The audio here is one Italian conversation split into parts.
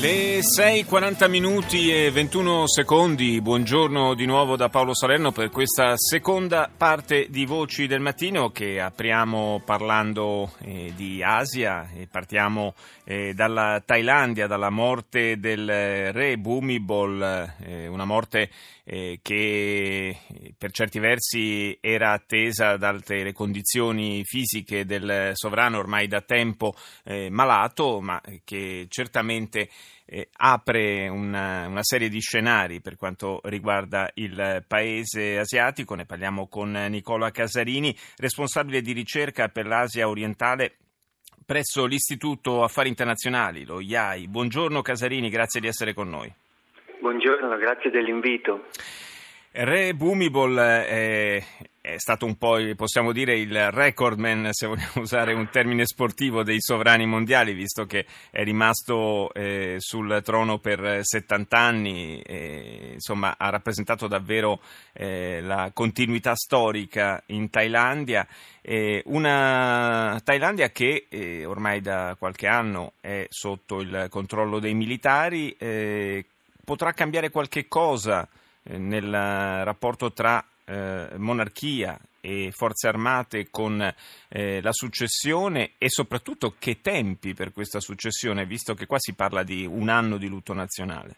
Le 6.40 minuti e 21 secondi, buongiorno di nuovo da Paolo Salerno per questa seconda parte di Voci del Mattino che apriamo parlando eh, di Asia e partiamo eh, dalla Thailandia, dalla morte del re Bhumibol, eh, una morte eh, che per certi versi era attesa dalle condizioni fisiche del sovrano ormai da tempo eh, malato, ma che certamente eh, apre una, una, serie di scenari per quanto riguarda il paese asiatico. Ne parliamo con Nicola Casarini, responsabile di ricerca per l'Asia orientale presso l'Istituto Affari Internazionali, lo IAI. Buongiorno Casarini, grazie di essere con noi. Buongiorno, grazie dell'invito. Re Bumibol è, è, stato un po', possiamo dire, il recordman, se vogliamo usare un termine sportivo, dei sovrani mondiali, visto che è rimasto eh, sul trono per 70 anni, e, insomma ha rappresentato davvero eh, la continuità storica in Thailandia. Eh, una Thailandia che eh, ormai da qualche anno è sotto il controllo dei militari, eh, potrà cambiare qualche cosa eh, nel rapporto tra eh, monarchia e forze armate con eh, la successione e soprattutto che tempi per questa successione, visto che qua si parla di un anno di lutto nazionale.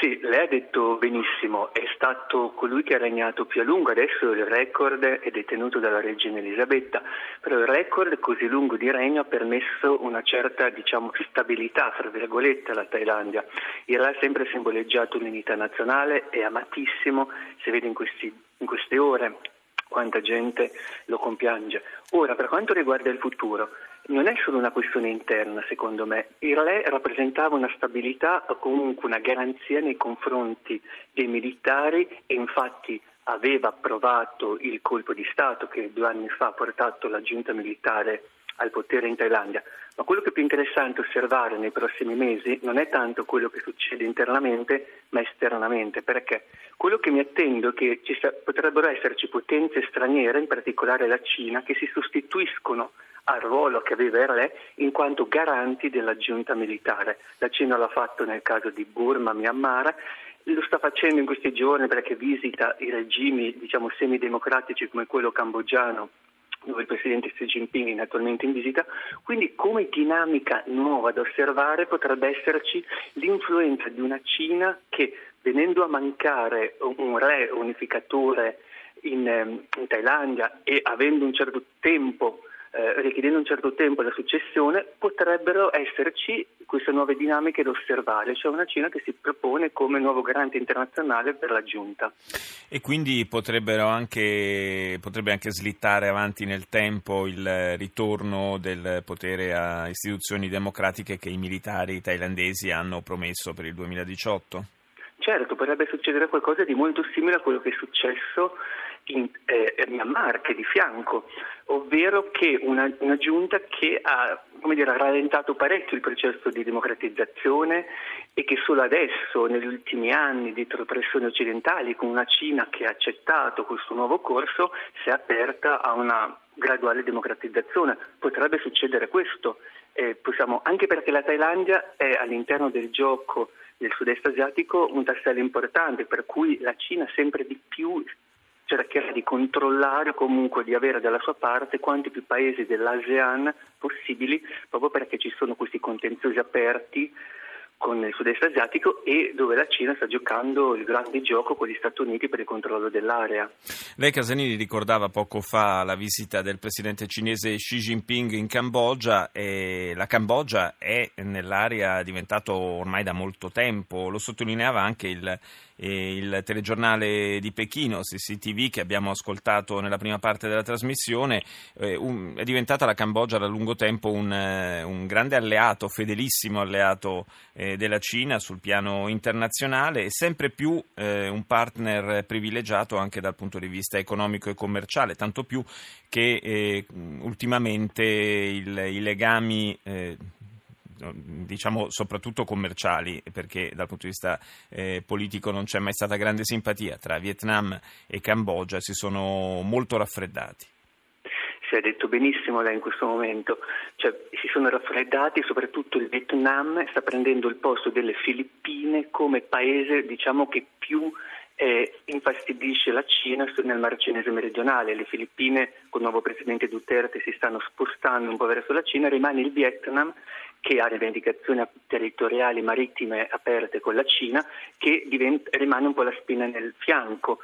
Sì, lei ha detto benissimo, è stato colui che ha regnato più a lungo, adesso il record è detenuto dalla regina Elisabetta, però il record così lungo di regno ha permesso una certa diciamo, stabilità, fra virgolette, alla Thailandia. Il re ha sempre simboleggiato l'unità nazionale, è amatissimo, si vede in, questi, in queste ore quanta gente lo compiange. Ora, per quanto riguarda il futuro, non è solo una questione interna, secondo me. Il re rappresentava una stabilità o comunque una garanzia nei confronti dei militari e infatti aveva approvato il colpo di Stato che due anni fa ha portato la giunta militare al potere in Thailandia. Ma quello che è più interessante osservare nei prossimi mesi non è tanto quello che succede internamente, ma esternamente, perché quello che mi attendo è che ci potrebbero esserci potenze straniere, in particolare la Cina, che si sostituiscono al ruolo che aveva il re in quanto garanti della giunta militare. La Cina l'ha fatto nel caso di Burma, Myanmar, lo sta facendo in questi giorni perché visita i regimi diciamo semidemocratici come quello cambogiano dove il presidente Xi Jinping è attualmente in visita, quindi come dinamica nuova da osservare potrebbe esserci l'influenza di una Cina che venendo a mancare un re unificatore in, ehm, in Thailandia e avendo un certo tempo eh, richiedendo un certo tempo la successione, potrebbero esserci queste nuove dinamiche da osservare, cioè una Cina che si propone come nuovo garante internazionale per la giunta. E quindi anche, potrebbe anche slittare avanti nel tempo il ritorno del potere a istituzioni democratiche che i militari thailandesi hanno promesso per il 2018? Certo, potrebbe succedere qualcosa di molto simile a quello che è successo in Myanmar, che è di fianco, ovvero che una, una giunta che ha dire, rallentato parecchio il processo di democratizzazione e che solo adesso, negli ultimi anni, dietro pressioni occidentali, con una Cina che ha accettato questo nuovo corso, si è aperta a una graduale democratizzazione. Potrebbe succedere questo, eh, possiamo, anche perché la Thailandia è all'interno del gioco del sud-est asiatico un tassello importante, per cui la Cina sempre di più cercherà di controllare o comunque di avere dalla sua parte quanti più paesi dell'ASEAN possibili, proprio perché ci sono questi contenziosi aperti con il sud-est asiatico e dove la Cina sta giocando il grande gioco con gli Stati Uniti per il controllo dell'area. Lei Casanini ricordava poco fa la visita del presidente cinese Xi Jinping in Cambogia e la Cambogia è nell'area diventato ormai da molto tempo, lo sottolineava anche il il telegiornale di Pechino, CCTV, che abbiamo ascoltato nella prima parte della trasmissione, eh, è diventata la Cambogia da lungo tempo un, eh, un grande alleato, fedelissimo alleato eh, della Cina sul piano internazionale e sempre più eh, un partner privilegiato anche dal punto di vista economico e commerciale, tanto più che eh, ultimamente il, i legami diciamo soprattutto commerciali, perché dal punto di vista eh, politico non c'è mai stata grande simpatia tra Vietnam e Cambogia, si sono molto raffreddati si è detto benissimo lei in questo momento, cioè, si sono raffreddati, soprattutto il Vietnam sta prendendo il posto delle Filippine come paese diciamo, che più eh, infastidisce la Cina nel Mar Cinese meridionale. Le Filippine con il nuovo presidente Duterte si stanno spostando un po' verso la Cina, rimane il Vietnam che ha rivendicazioni territoriali marittime aperte con la Cina, che diventa, rimane un po' la spina nel fianco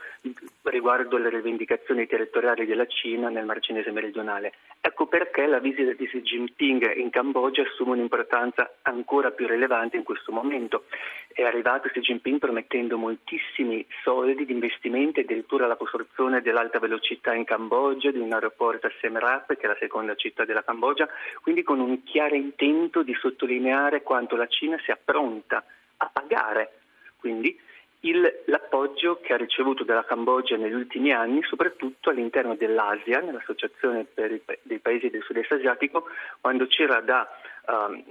riguardo alle rivendicazioni territoriali della Cina nel Mar Cinese meridionale. Ecco perché la visita di Xi Jinping in Cambogia assume un'importanza ancora più rilevante in questo momento. È arrivato Xi Jinping promettendo moltissimi soldi di investimenti, addirittura la costruzione dell'alta velocità in Cambogia, di un aeroporto a Siem che è la seconda città della Cambogia, quindi con un chiaro intento di sottolineare quanto la Cina sia pronta a pagare quindi il, l'appoggio che ha ricevuto dalla Cambogia negli ultimi anni, soprattutto all'interno dell'Asia, nell'Associazione i, dei Paesi del Sud-Est Asiatico, quando c'era da um,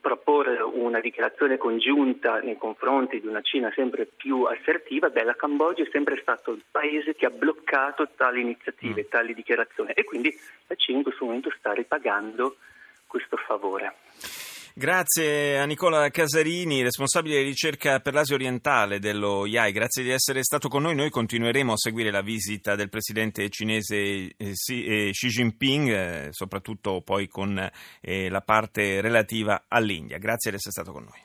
proporre una dichiarazione congiunta nei confronti di una Cina sempre più assertiva, beh, la Cambogia è sempre stato il paese che ha bloccato tali iniziative, mm. tali dichiarazioni e quindi la Cina in questo momento sta ripagando questo favore. Grazie a Nicola Casarini, responsabile di ricerca per l'Asia orientale dello IAI. Grazie di essere stato con noi. Noi continueremo a seguire la visita del presidente cinese eh, eh, Xi Jinping, eh, soprattutto poi con la parte relativa all'India. Grazie di essere stato con noi.